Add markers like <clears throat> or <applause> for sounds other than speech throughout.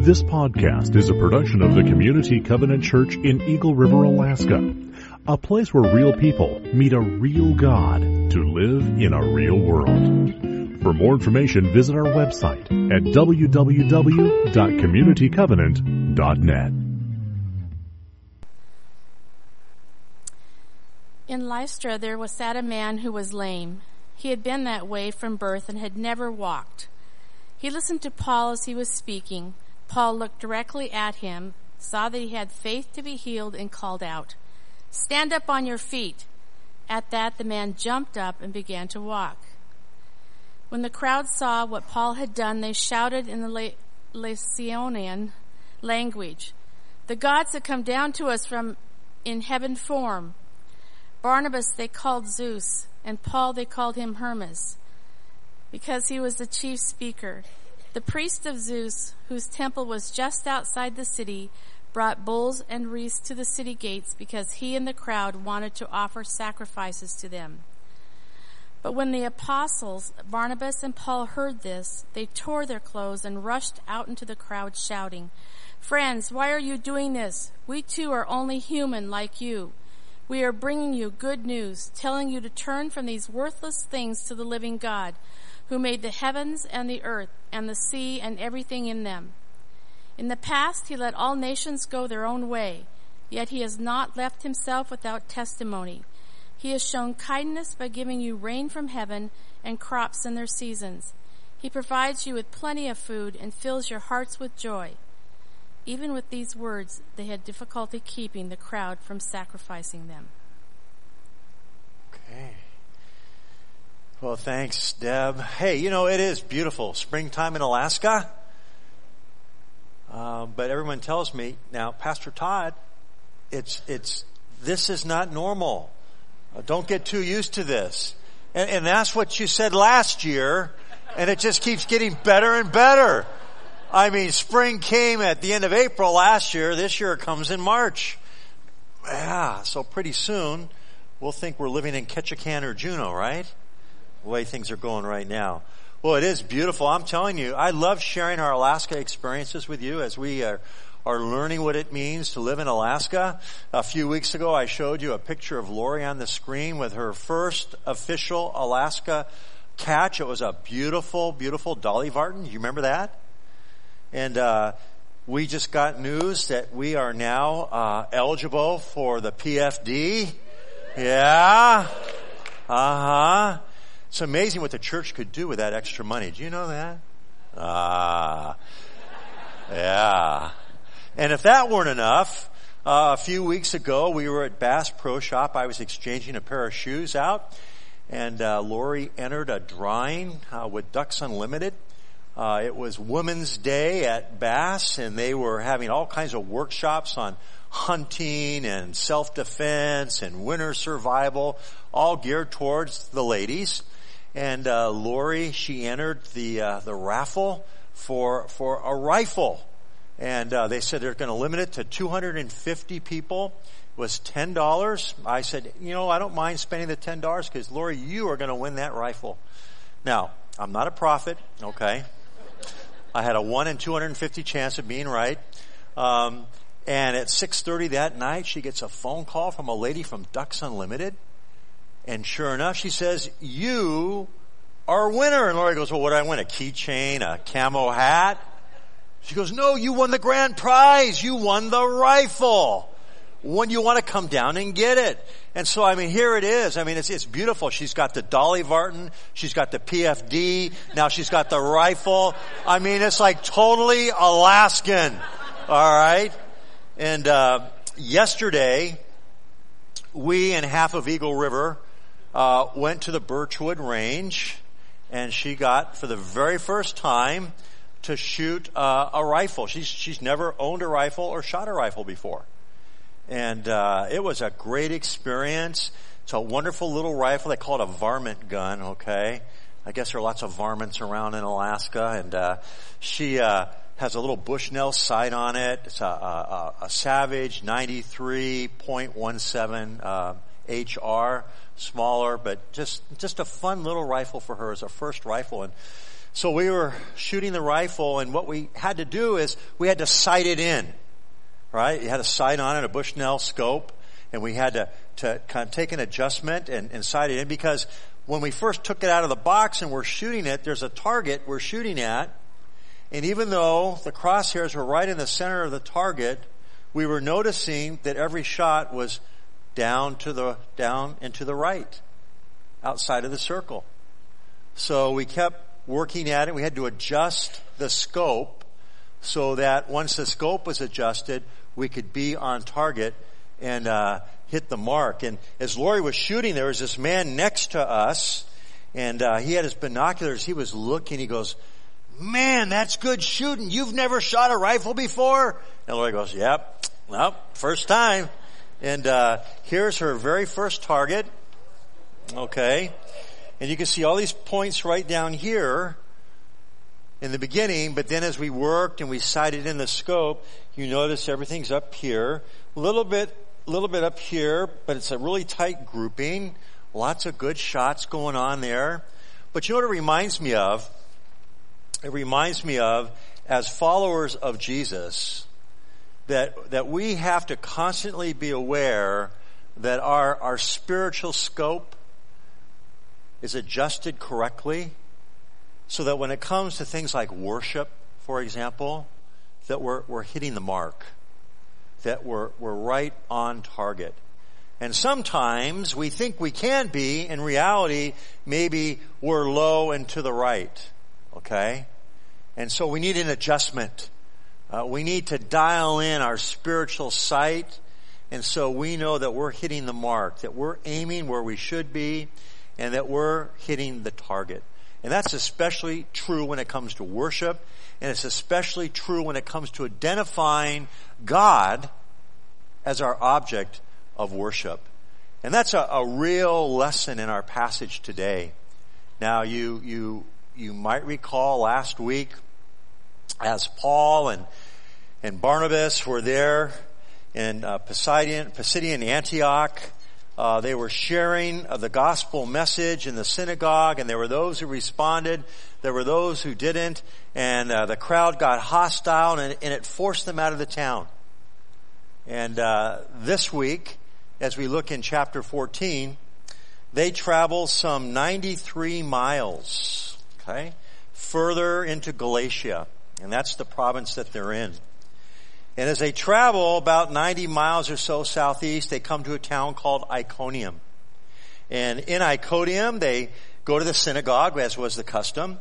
This podcast is a production of the Community Covenant Church in Eagle River, Alaska. A place where real people meet a real God to live in a real world. For more information, visit our website at www.communitycovenant.net. In Lystra there was sat a man who was lame. He had been that way from birth and had never walked. He listened to Paul as he was speaking. Paul looked directly at him, saw that he had faith to be healed, and called out, Stand up on your feet. At that the man jumped up and began to walk. When the crowd saw what Paul had done, they shouted in the Lycaonian language, The gods have come down to us from in heaven form. Barnabas they called Zeus, and Paul they called him Hermes because he was the chief speaker. The priest of Zeus, whose temple was just outside the city, brought bulls and wreaths to the city gates because he and the crowd wanted to offer sacrifices to them. But when the apostles, Barnabas and Paul, heard this, they tore their clothes and rushed out into the crowd shouting, Friends, why are you doing this? We too are only human like you. We are bringing you good news, telling you to turn from these worthless things to the living God who made the heavens and the earth and the sea and everything in them. In the past, he let all nations go their own way, yet he has not left himself without testimony. He has shown kindness by giving you rain from heaven and crops in their seasons. He provides you with plenty of food and fills your hearts with joy. Even with these words, they had difficulty keeping the crowd from sacrificing them. Okay. Well, thanks, Deb. Hey, you know, it is beautiful. Springtime in Alaska. Uh, but everyone tells me, now, Pastor Todd, it's, it's, this is not normal. Uh, don't get too used to this. And, and that's what you said last year, and it just keeps getting better and better. I mean, spring came at the end of April last year. This year it comes in March. Yeah, so pretty soon we'll think we're living in Ketchikan or Juneau, right? The way things are going right now. Well, it is beautiful. I'm telling you, I love sharing our Alaska experiences with you as we are, are learning what it means to live in Alaska. A few weeks ago, I showed you a picture of Lori on the screen with her first official Alaska catch. It was a beautiful, beautiful Dolly Varden. You remember that? And, uh, we just got news that we are now, uh, eligible for the PFD. Yeah. Uh huh. It's amazing what the church could do with that extra money. Do you know that? Ah, yeah. And if that weren't enough, uh, a few weeks ago we were at Bass Pro Shop. I was exchanging a pair of shoes out, and uh, Lori entered a drawing uh, with Ducks Unlimited. Uh, it was Women's Day at Bass, and they were having all kinds of workshops on hunting and self-defense and winter survival, all geared towards the ladies and uh, Lori she entered the uh, the raffle for for a rifle, and uh, they said they're going to limit it to 250 people. It was ten dollars. I said, you know, I don't mind spending the ten dollars because Lori, you are going to win that rifle. Now, I'm not a prophet, okay. I had a one in 250 chance of being right. Um, and at 6:30 that night, she gets a phone call from a lady from Ducks Unlimited and sure enough, she says, you are a winner. And Lori goes, well, what did I win? A keychain, a camo hat? She goes, no, you won the grand prize. You won the rifle. When you want to come down and get it. And so, I mean, here it is. I mean, it's, it's beautiful. She's got the Dolly Varden. She's got the PFD. Now she's got the rifle. I mean, it's like totally Alaskan. All right. And, uh, yesterday, we and half of Eagle River uh, went to the Birchwood Range, and she got for the very first time to shoot uh, a rifle. She's she's never owned a rifle or shot a rifle before, and uh, it was a great experience. It's a wonderful little rifle. They call it a varmint gun. Okay, I guess there are lots of varmints around in Alaska, and uh, she uh, has a little Bushnell sight on it. It's a, a, a Savage 93.17 uh, HR smaller, but just just a fun little rifle for her as a first rifle. And So we were shooting the rifle and what we had to do is we had to sight it in, right? You had a sight on it, a Bushnell scope, and we had to, to kind of take an adjustment and, and sight it in because when we first took it out of the box and we're shooting it, there's a target we're shooting at. And even though the crosshairs were right in the center of the target, we were noticing that every shot was down to the, down and to the right, outside of the circle. So we kept working at it. We had to adjust the scope so that once the scope was adjusted, we could be on target and uh, hit the mark. And as Lori was shooting, there was this man next to us, and uh, he had his binoculars. He was looking. He goes, "Man, that's good shooting. You've never shot a rifle before?" And Lori goes, "Yep, well, first time." And uh, here's her very first target. Okay, and you can see all these points right down here in the beginning, but then as we worked and we sighted in the scope, you notice everything's up here. A little bit, a little bit up here, but it's a really tight grouping. Lots of good shots going on there. But you know what it reminds me of? It reminds me of, as followers of Jesus, that, that we have to constantly be aware that our, our spiritual scope is adjusted correctly so that when it comes to things like worship, for example, that we're, we're hitting the mark, that we're, we're right on target. And sometimes we think we can be, in reality, maybe we're low and to the right. Okay? And so we need an adjustment. Uh, we need to dial in our spiritual sight. And so we know that we're hitting the mark, that we're aiming where we should be, and that we're hitting the target. And that's especially true when it comes to worship, and it's especially true when it comes to identifying God as our object of worship. And that's a, a real lesson in our passage today. Now you, you, you might recall last week as Paul and, and Barnabas were there in uh, Pisidian, Pisidian Antioch, uh, they were sharing uh, the gospel message in the synagogue, and there were those who responded. There were those who didn't, and uh, the crowd got hostile, and, and, it forced them out of the town. And uh, this week, as we look in chapter 14, they travel some 93 miles, okay, further into Galatia, and that's the province that they're in. And as they travel about 90 miles or so southeast, they come to a town called Iconium. And in Iconium, they go to the synagogue, as was the custom,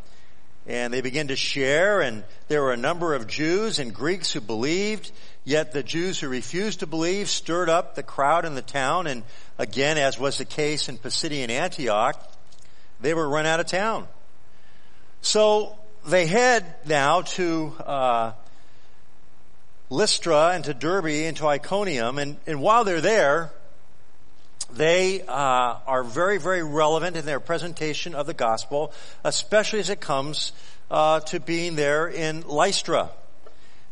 and they begin to share, and there were a number of Jews and Greeks who believed, yet the Jews who refused to believe stirred up the crowd in the town, and again, as was the case in Pisidian Antioch, they were run out of town. So they head now to uh, Lystra and to Derbe and to Iconium. And, and while they're there, they uh, are very, very relevant in their presentation of the gospel, especially as it comes uh, to being there in Lystra.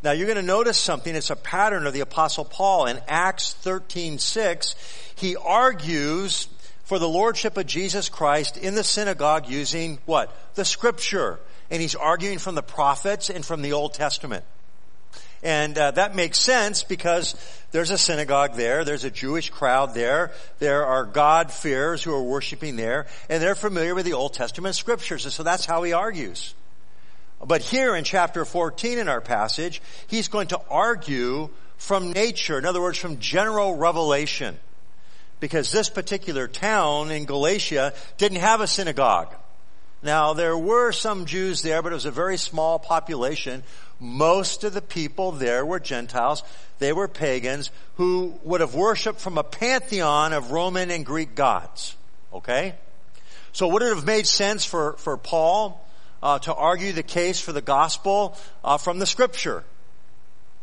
Now you're going to notice something. It's a pattern of the apostle Paul in Acts 13:6. He argues for the lordship of Jesus Christ in the synagogue using what? The scripture. And he's arguing from the prophets and from the Old Testament. And uh, that makes sense because there's a synagogue there, there's a Jewish crowd there, there are God-fearers who are worshiping there, and they're familiar with the Old Testament scriptures, and so that's how he argues. But here in chapter 14 in our passage, he's going to argue from nature, in other words, from general revelation. Because this particular town in Galatia didn't have a synagogue. Now, there were some Jews there, but it was a very small population. Most of the people there were Gentiles. They were pagans who would have worshiped from a pantheon of Roman and Greek gods. Okay? So would it have made sense for, for Paul uh, to argue the case for the gospel uh, from the scripture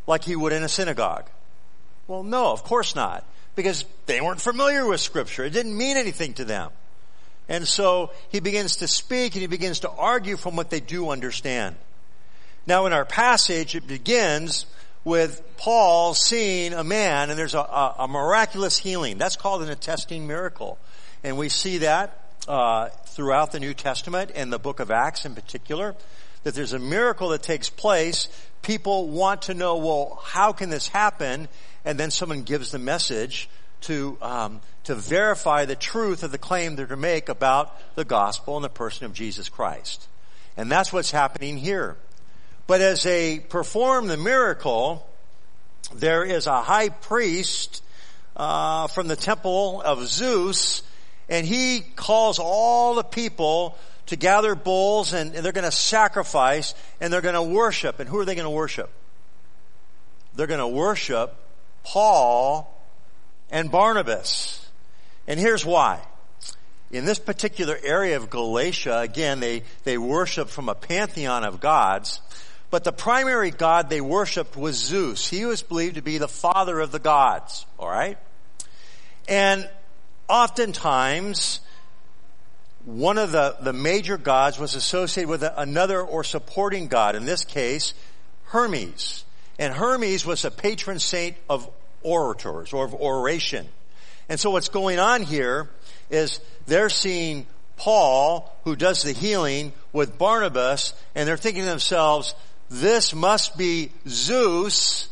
like he would in a synagogue? Well, no, of course not. Because they weren't familiar with scripture. It didn't mean anything to them. And so he begins to speak and he begins to argue from what they do understand. Now in our passage, it begins with Paul seeing a man and there's a, a, a miraculous healing. That's called an attesting miracle. And we see that uh, throughout the New Testament and the book of Acts in particular, that there's a miracle that takes place. People want to know, well, how can this happen? And then someone gives the message to um, to verify the truth of the claim they're to make about the gospel and the person of Jesus Christ. And that's what's happening here. But as they perform the miracle, there is a high priest uh, from the temple of Zeus, and he calls all the people to gather bulls, and, and they're going to sacrifice, and they're going to worship. And who are they going to worship? They're going to worship Paul and Barnabas. And here's why. In this particular area of Galatia, again, they, they worship from a pantheon of gods. But the primary god they worshiped was Zeus. He was believed to be the father of the gods. Alright? And oftentimes, one of the, the major gods was associated with another or supporting god. In this case, Hermes. And Hermes was a patron saint of orators or of oration. And so what's going on here is they're seeing Paul, who does the healing, with Barnabas, and they're thinking to themselves, this must be Zeus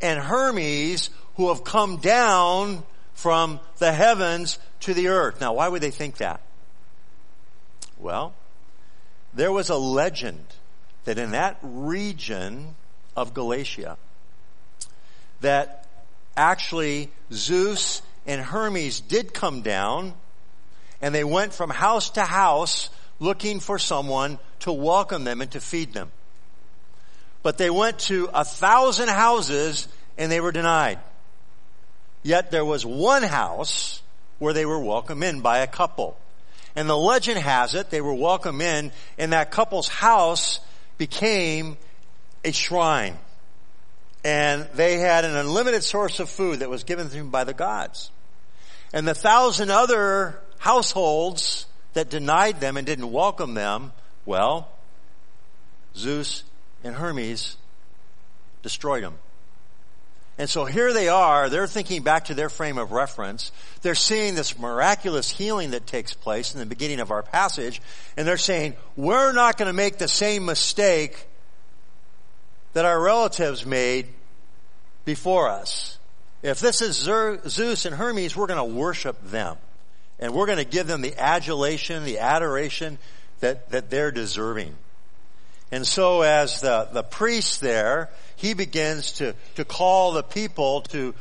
and Hermes who have come down from the heavens to the earth. Now, why would they think that? Well, there was a legend that in that region of Galatia, that actually Zeus and Hermes did come down and they went from house to house looking for someone to welcome them and to feed them but they went to a thousand houses and they were denied. Yet there was one house where they were welcomed in by a couple. And the legend has it they were welcomed in and that couple's house became a shrine. And they had an unlimited source of food that was given to them by the gods. And the thousand other households that denied them and didn't welcome them, well, Zeus and Hermes destroyed them. And so here they are, they're thinking back to their frame of reference. They're seeing this miraculous healing that takes place in the beginning of our passage, and they're saying, we're not going to make the same mistake that our relatives made before us. If this is Zeus and Hermes, we're going to worship them. And we're going to give them the adulation, the adoration that, that they're deserving. And so as the, the priest there, he begins to, to call the people to,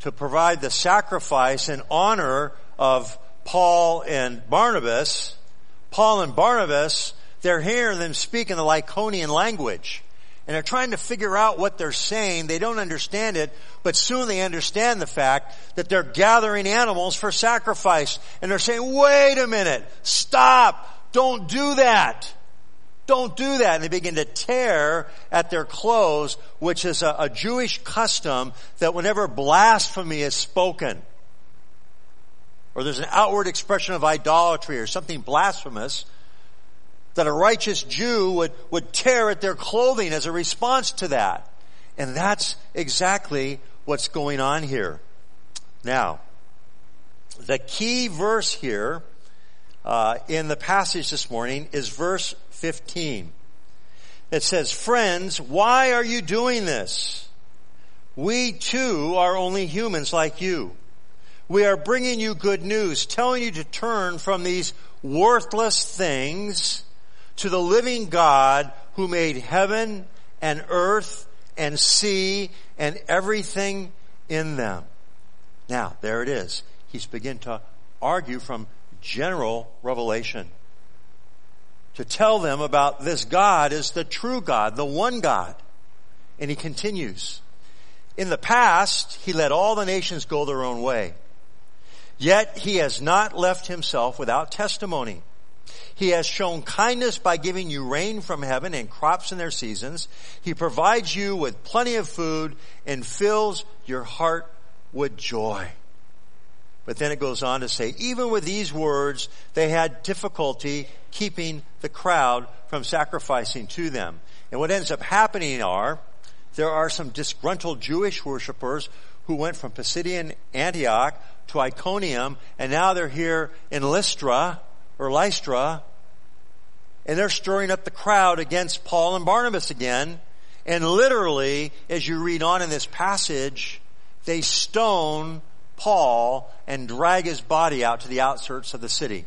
to provide the sacrifice in honor of Paul and Barnabas. Paul and Barnabas, they're hearing them speak in the Lycaonian language. And they're trying to figure out what they're saying. They don't understand it, but soon they understand the fact that they're gathering animals for sacrifice. And they're saying, wait a minute, stop, don't do that. Don't do that. And they begin to tear at their clothes, which is a, a Jewish custom that whenever blasphemy is spoken, or there's an outward expression of idolatry or something blasphemous, that a righteous Jew would, would tear at their clothing as a response to that. And that's exactly what's going on here. Now, the key verse here uh, in the passage this morning is verse 15. It says, Friends, why are you doing this? We too are only humans like you. We are bringing you good news, telling you to turn from these worthless things to the living God who made heaven and earth and sea and everything in them. Now, there it is. He's beginning to argue from general revelation to tell them about this God is the true God, the one God. And he continues. In the past, he let all the nations go their own way. Yet he has not left himself without testimony. He has shown kindness by giving you rain from heaven and crops in their seasons. He provides you with plenty of food and fills your heart with joy. But then it goes on to say, even with these words, they had difficulty keeping the crowd from sacrificing to them. And what ends up happening are, there are some disgruntled Jewish worshippers who went from Pisidian Antioch to Iconium, and now they're here in Lystra, or Lystra, and they're stirring up the crowd against Paul and Barnabas again. And literally, as you read on in this passage, they stone Paul and drag his body out to the outskirts of the city.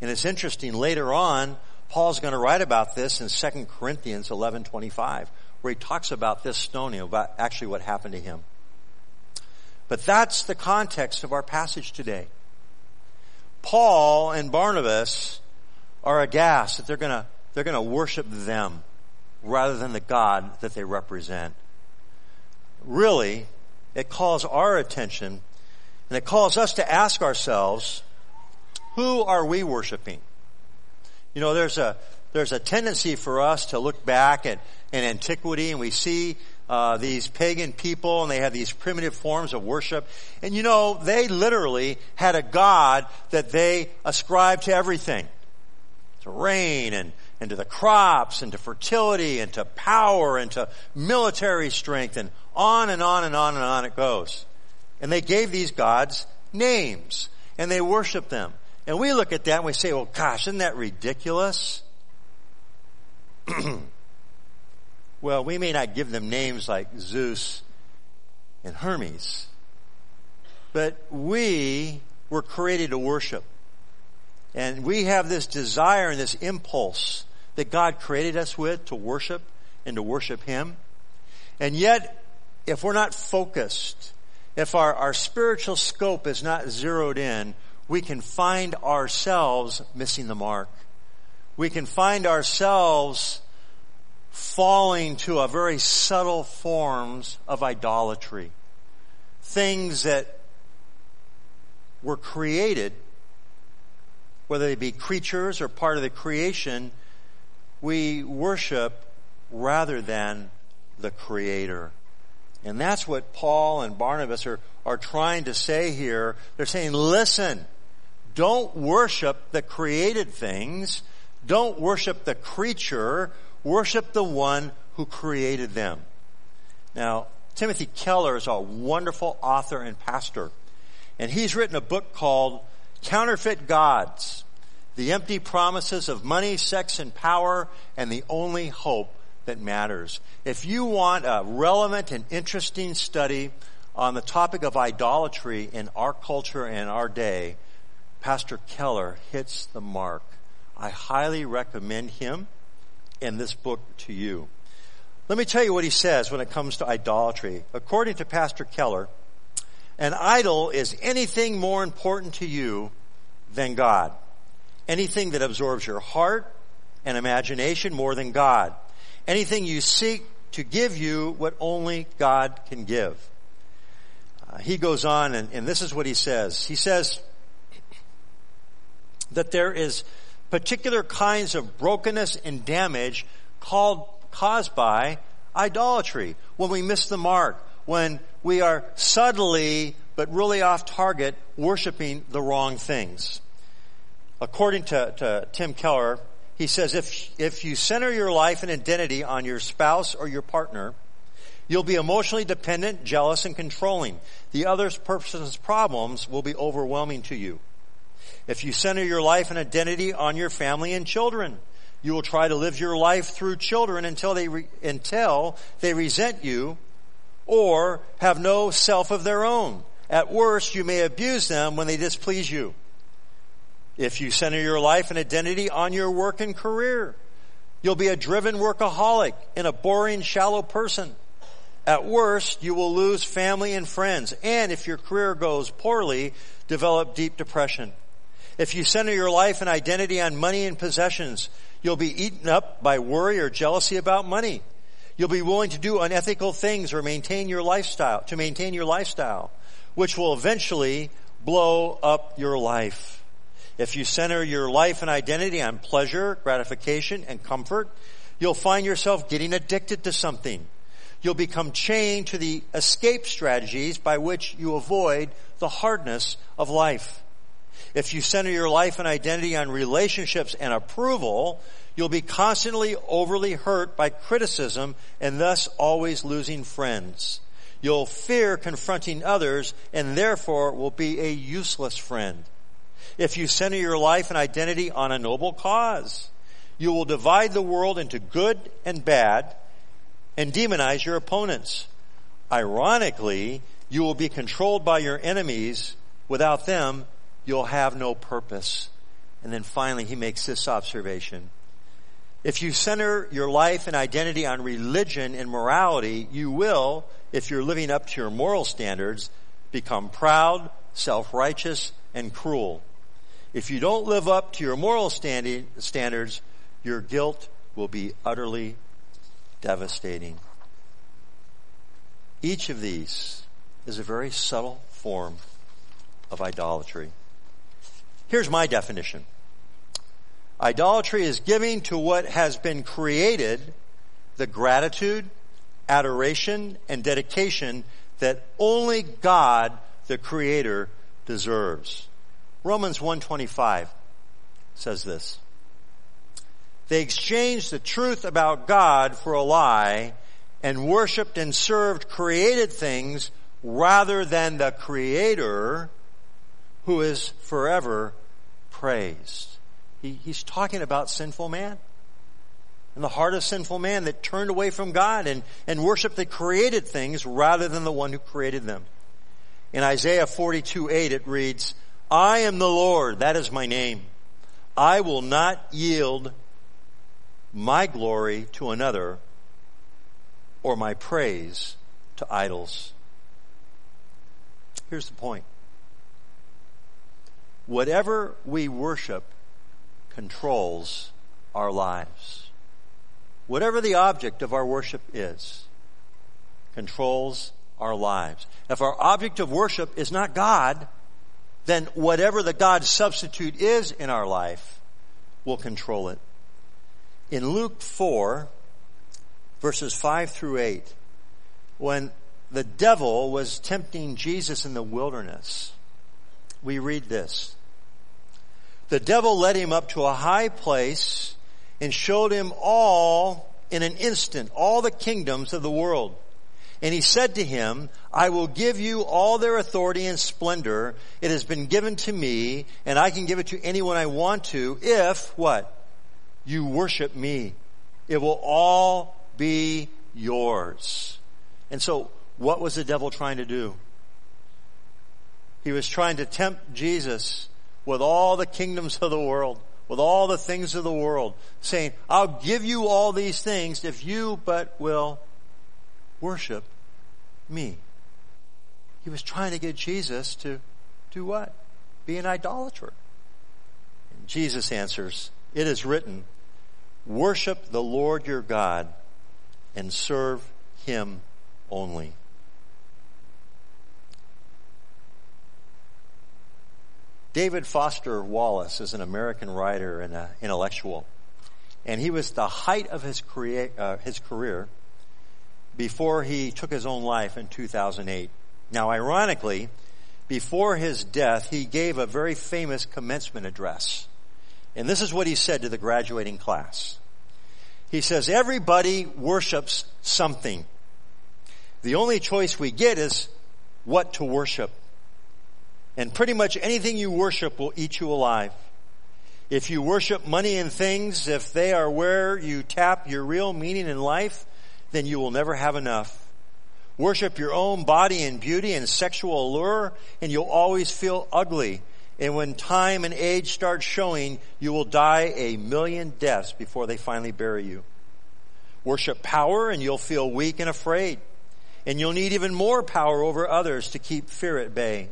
And it's interesting, later on, Paul's going to write about this in 2 Corinthians 11:25, where he talks about this stoning, about actually what happened to him. But that's the context of our passage today. Paul and Barnabas are aghast that they're going to they're going to worship them rather than the God that they represent. Really, it calls our attention and it calls us to ask ourselves, who are we worshiping? You know, there's a, there's a tendency for us to look back at, in antiquity and we see uh, these pagan people and they have these primitive forms of worship. And you know, they literally had a God that they ascribed to everything. To rain and, and to the crops and to fertility and to power and to military strength and on and on and on and on it goes. And they gave these gods names and they worshiped them. And we look at that and we say, well, gosh, isn't that ridiculous? <clears throat> well, we may not give them names like Zeus and Hermes, but we were created to worship. And we have this desire and this impulse that God created us with to worship and to worship Him. And yet, if we're not focused, if our, our spiritual scope is not zeroed in, we can find ourselves missing the mark. We can find ourselves falling to a very subtle forms of idolatry. Things that were created, whether they be creatures or part of the creation, we worship rather than the creator. And that's what Paul and Barnabas are, are trying to say here. They're saying, listen, don't worship the created things. Don't worship the creature. Worship the one who created them. Now, Timothy Keller is a wonderful author and pastor. And he's written a book called Counterfeit Gods. The empty promises of money, sex, and power, and the only hope that matters. If you want a relevant and interesting study on the topic of idolatry in our culture and our day, Pastor Keller hits the mark. I highly recommend him and this book to you. Let me tell you what he says when it comes to idolatry. According to Pastor Keller, an idol is anything more important to you than God. Anything that absorbs your heart and imagination more than God anything you seek to give you what only God can give. Uh, he goes on and, and this is what he says. He says that there is particular kinds of brokenness and damage called, caused by idolatry. When we miss the mark, when we are subtly but really off target worshiping the wrong things. According to, to Tim Keller, he says if, if you center your life and identity on your spouse or your partner, you'll be emotionally dependent, jealous, and controlling. The other person's problems will be overwhelming to you. If you center your life and identity on your family and children, you will try to live your life through children until they, re, until they resent you or have no self of their own. At worst, you may abuse them when they displease you. If you center your life and identity on your work and career, you'll be a driven workaholic and a boring, shallow person. At worst, you will lose family and friends. And if your career goes poorly, develop deep depression. If you center your life and identity on money and possessions, you'll be eaten up by worry or jealousy about money. You'll be willing to do unethical things or maintain your lifestyle, to maintain your lifestyle, which will eventually blow up your life. If you center your life and identity on pleasure, gratification, and comfort, you'll find yourself getting addicted to something. You'll become chained to the escape strategies by which you avoid the hardness of life. If you center your life and identity on relationships and approval, you'll be constantly overly hurt by criticism and thus always losing friends. You'll fear confronting others and therefore will be a useless friend. if you center your life and identity on a noble cause. You will divide the world into good and bad and demonize your opponents. Ironically, you will be controlled by your enemies. Without them, you'll have no purpose. And then finally, he makes this observation. If you center your life and identity on religion and morality, you will, if you're living up to your moral standards, become proud, self-righteous, and cruel. If you don't live up to your moral standing, standards, your guilt will be utterly devastating. Each of these is a very subtle form of idolatry. Here's my definition. Idolatry is giving to what has been created the gratitude, adoration, and dedication that only God, the Creator, deserves. Romans 125 says this. They exchanged the truth about God for a lie and worshiped and served created things rather than the Creator who is forever praised. He, he's talking about sinful man. And the heart of sinful man that turned away from God and, and worshiped the created things rather than the one who created them. In Isaiah 42, 8 it reads, I am the Lord, that is my name. I will not yield my glory to another or my praise to idols. Here's the point. Whatever we worship controls our lives. Whatever the object of our worship is, controls our lives. If our object of worship is not God, then whatever the God substitute is in our life will control it. In Luke 4, verses 5 through 8, when the devil was tempting Jesus in the wilderness, we read this. The devil led him up to a high place and showed him all in an instant, all the kingdoms of the world. And he said to him, I will give you all their authority and splendor. It has been given to me and I can give it to anyone I want to if what? You worship me. It will all be yours. And so what was the devil trying to do? He was trying to tempt Jesus with all the kingdoms of the world, with all the things of the world, saying, I'll give you all these things if you but will worship me. He was trying to get Jesus to do what? Be an idolater. And Jesus answers, it is written, worship the Lord your God and serve him only. David Foster Wallace is an American writer and an intellectual. And he was the height of his, career, uh, his career before he took his own life in 2008. Now, ironically, before his death, he gave a very famous commencement address. And this is what he said to the graduating class. He says, everybody worships something. The only choice we get is what to worship. And pretty much anything you worship will eat you alive. If you worship money and things, if they are where you tap your real meaning in life, then you will never have enough. Worship your own body and beauty and sexual allure, and you'll always feel ugly. And when time and age start showing, you will die a million deaths before they finally bury you. Worship power and you'll feel weak and afraid. And you'll need even more power over others to keep fear at bay.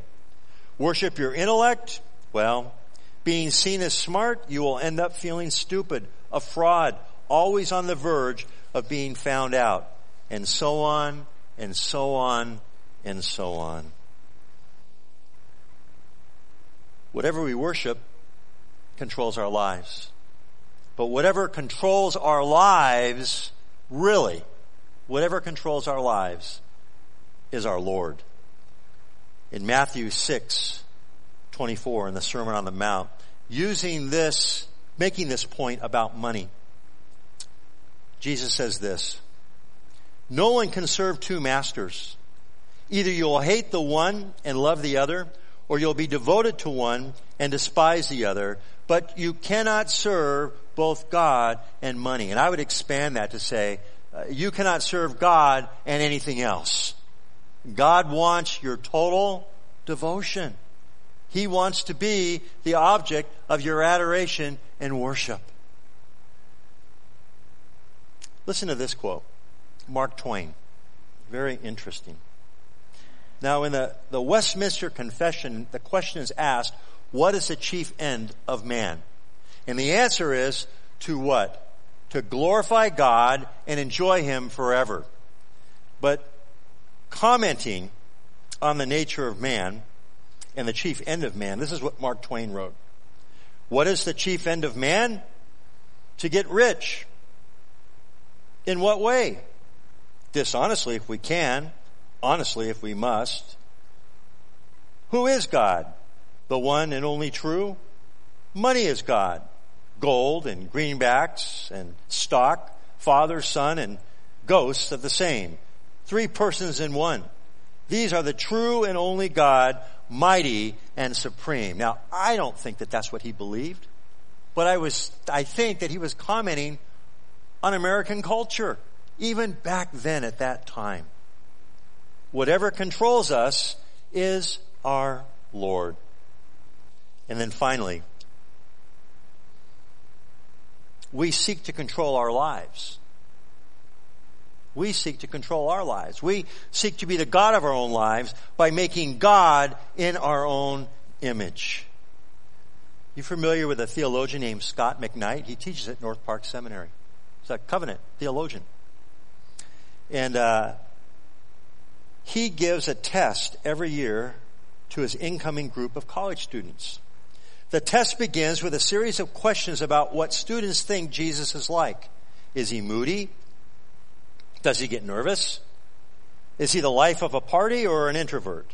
Worship your intellect? Well, being seen as smart, you will end up feeling stupid, a fraud, always on the verge of being found out. And so on, and so on, and so on. Whatever we worship controls our lives. But whatever controls our lives, really, whatever controls our lives is our Lord in Matthew 6, 24 in the Sermon on the Mount, using this, making this point about money. Jesus says this, no one can serve two masters. Either you'll hate the one and love the other, or you'll be devoted to one and despise the other, but you cannot serve both God and money. And I would expand that to say, uh, you cannot serve God and anything else. God wants your total devotion. He wants to be the object of your adoration and worship. Listen to this quote. Mark Twain. Very interesting. Now in the, the Westminster Confession, the question is asked, what is the chief end of man? And the answer is to what? To glorify God and enjoy Him forever. But commenting on the nature of man and the chief end of man, this is what Mark Twain wrote. What is the chief end of man? To get rich. In what way? Dishonestly if we can, honestly if we must. Who is God? The one and only true? Money is God. Gold and greenbacks and stock, Father, Son, and ghosts of the same. Three persons in one. These are the true and only God, mighty and supreme. Now, I don't think that that's what he believed, but I was, I think that he was commenting on American culture, even back then at that time. Whatever controls us is our Lord. And then finally, we seek to control our lives. We seek to control our lives. We seek to be the God of our own lives by making God in our own image. You familiar with a theologian named Scot McKnight? He teaches at North Park Seminary. He's a covenant theologian. And uh, he gives a test every year to his incoming group of college students. The test begins with a series of questions about what students think Jesus is like. Is he moody? Does he get nervous? Is he the life of a party or an introvert?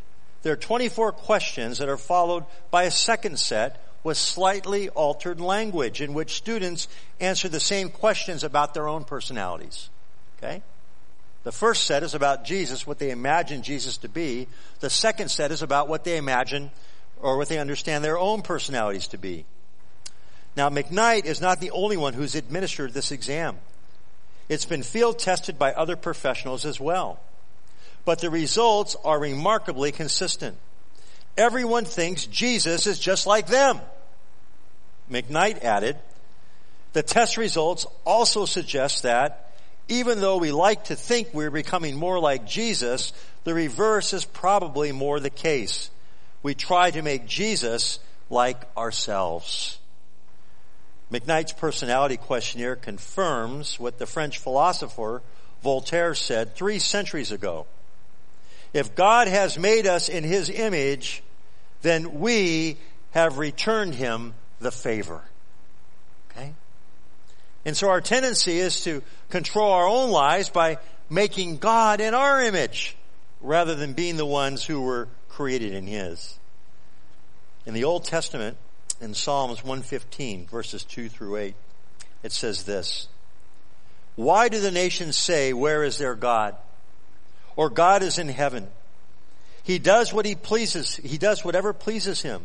There are 24 questions that are followed by a second set with slightly altered language in which students answer the same questions about their own personalities. Okay? The first set is about Jesus, what they imagine Jesus to be. The second set is about what they imagine or what they understand their own personalities to be. Now, McKnight is not the only one who's administered this exam. It's been field tested by other professionals as well. But the results are remarkably consistent. Everyone thinks Jesus is just like them. McKnight added, the test results also suggest that even though we like to think we're becoming more like Jesus, the reverse is probably more the case. We try to make Jesus like ourselves. McKnight's personality questionnaire confirms what the French philosopher Voltaire said three centuries ago. If God has made us in His image, then we have returned Him the favor. Okay? And so our tendency is to control our own lives by making God in our image rather than being the ones who were created in His. In the Old Testament, in Psalms 115 verses 2 through 8, it says this, Why do the nations say, where is their God? Or God is in heaven. He does what he pleases. He does whatever pleases him.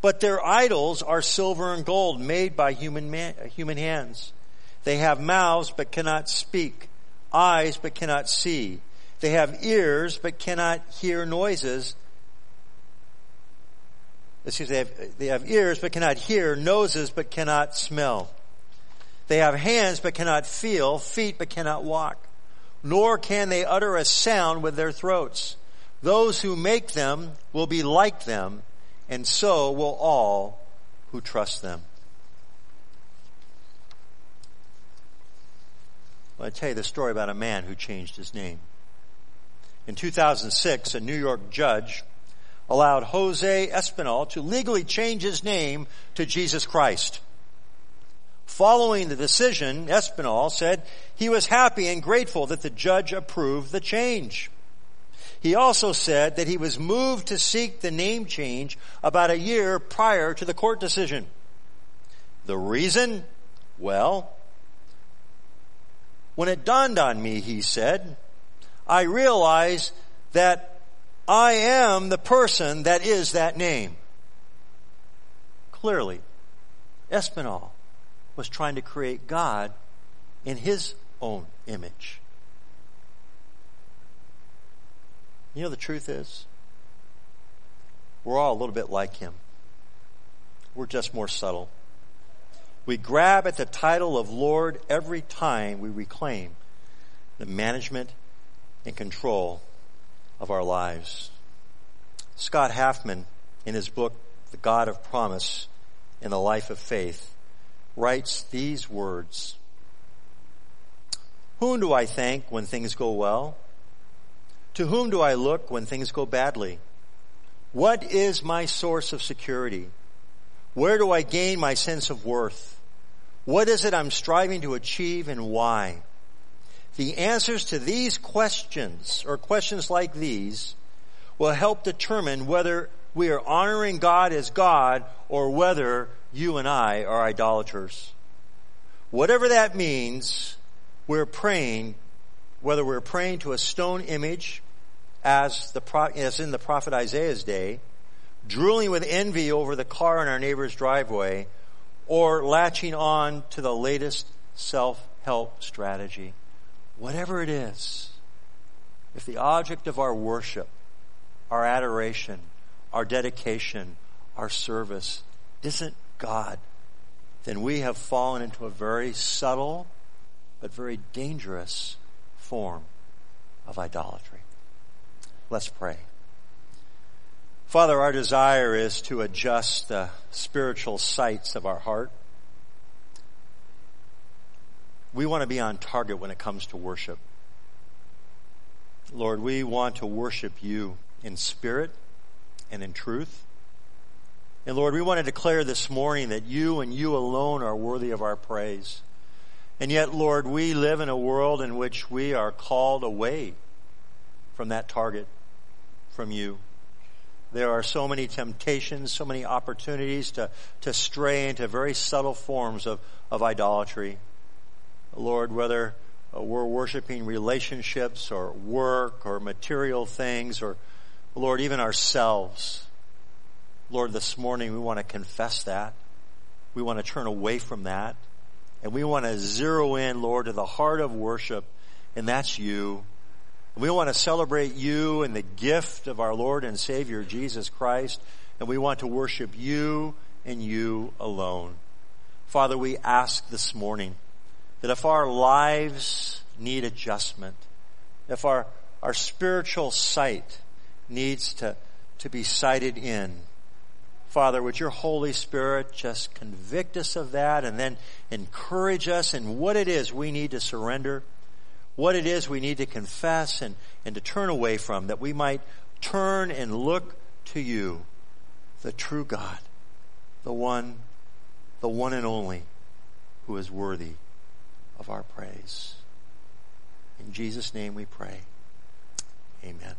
But their idols are silver and gold made by human man, human hands. They have mouths but cannot speak, eyes but cannot see. They have ears but cannot hear noises, excuse me, they have, they have ears but cannot hear, noses but cannot smell. They have hands but cannot feel, feet but cannot walk. Nor can they utter a sound with their throats. Those who make them will be like them, and so will all who trust them. Well, I tell you the story about a man who changed his name. In 2006, a New York judge allowed Jose Espinal to legally change his name to Jesus Christ. Following the decision, Espinal said he was happy and grateful that the judge approved the change. He also said that he was moved to seek the name change about a year prior to the court decision. The reason? Well, when it dawned on me, he said, I realized that I am the person that is that name. Clearly, Espinal was trying to create God in his own image. You know, the truth is, we're all a little bit like him. We're just more subtle. We grab at the title of Lord every time we reclaim the management and control of our lives. Scott Hafemann, in his book, The God of Promise in the Life of Faith, writes these words. Whom do I thank when things go well? To whom do I look when things go badly? What is my source of security? Where do I gain my sense of worth? What is it I'm striving to achieve and why? The answers to these questions, or questions like these, will help determine whether we are honoring God as God or whether you and I are idolaters. Whatever that means, we're praying, whether we're praying to a stone image, as the as in the prophet Isaiah's day, drooling with envy over the car in our neighbor's driveway, or latching on to the latest self-help strategy. Whatever it is, if the object of our worship, our adoration, our dedication, our service isn't God, then we have fallen into a very subtle but very dangerous form of idolatry. Let's pray. Father, our desire is to adjust the spiritual sights of our heart we want to be on target when it comes to worship. Lord, we want to worship you in spirit and in truth. And Lord, we want to declare this morning that you and you alone are worthy of our praise. And yet, Lord, we live in a world in which we are called away from that target, from you. There are so many temptations, so many opportunities to, to stray into very subtle forms of, of idolatry. Lord, whether uh, we're worshiping relationships or work or material things or, Lord, even ourselves. Lord, this morning we want to confess that. We want to turn away from that. And we want to zero in, Lord, to the heart of worship, and that's you. We want to celebrate you and the gift of our Lord and Savior Jesus Christ, and we want to worship you and you alone. Father, we ask this morning that if our lives need adjustment, if our, our spiritual sight needs to, to be sighted in, Father, would your Holy Spirit just convict us of that and then encourage us in what it is we need to surrender, what it is we need to confess and, and to turn away from, that we might turn and look to you, the true God, the one, the one and only who is worthy of our praise. In Jesus' name we pray. Amen.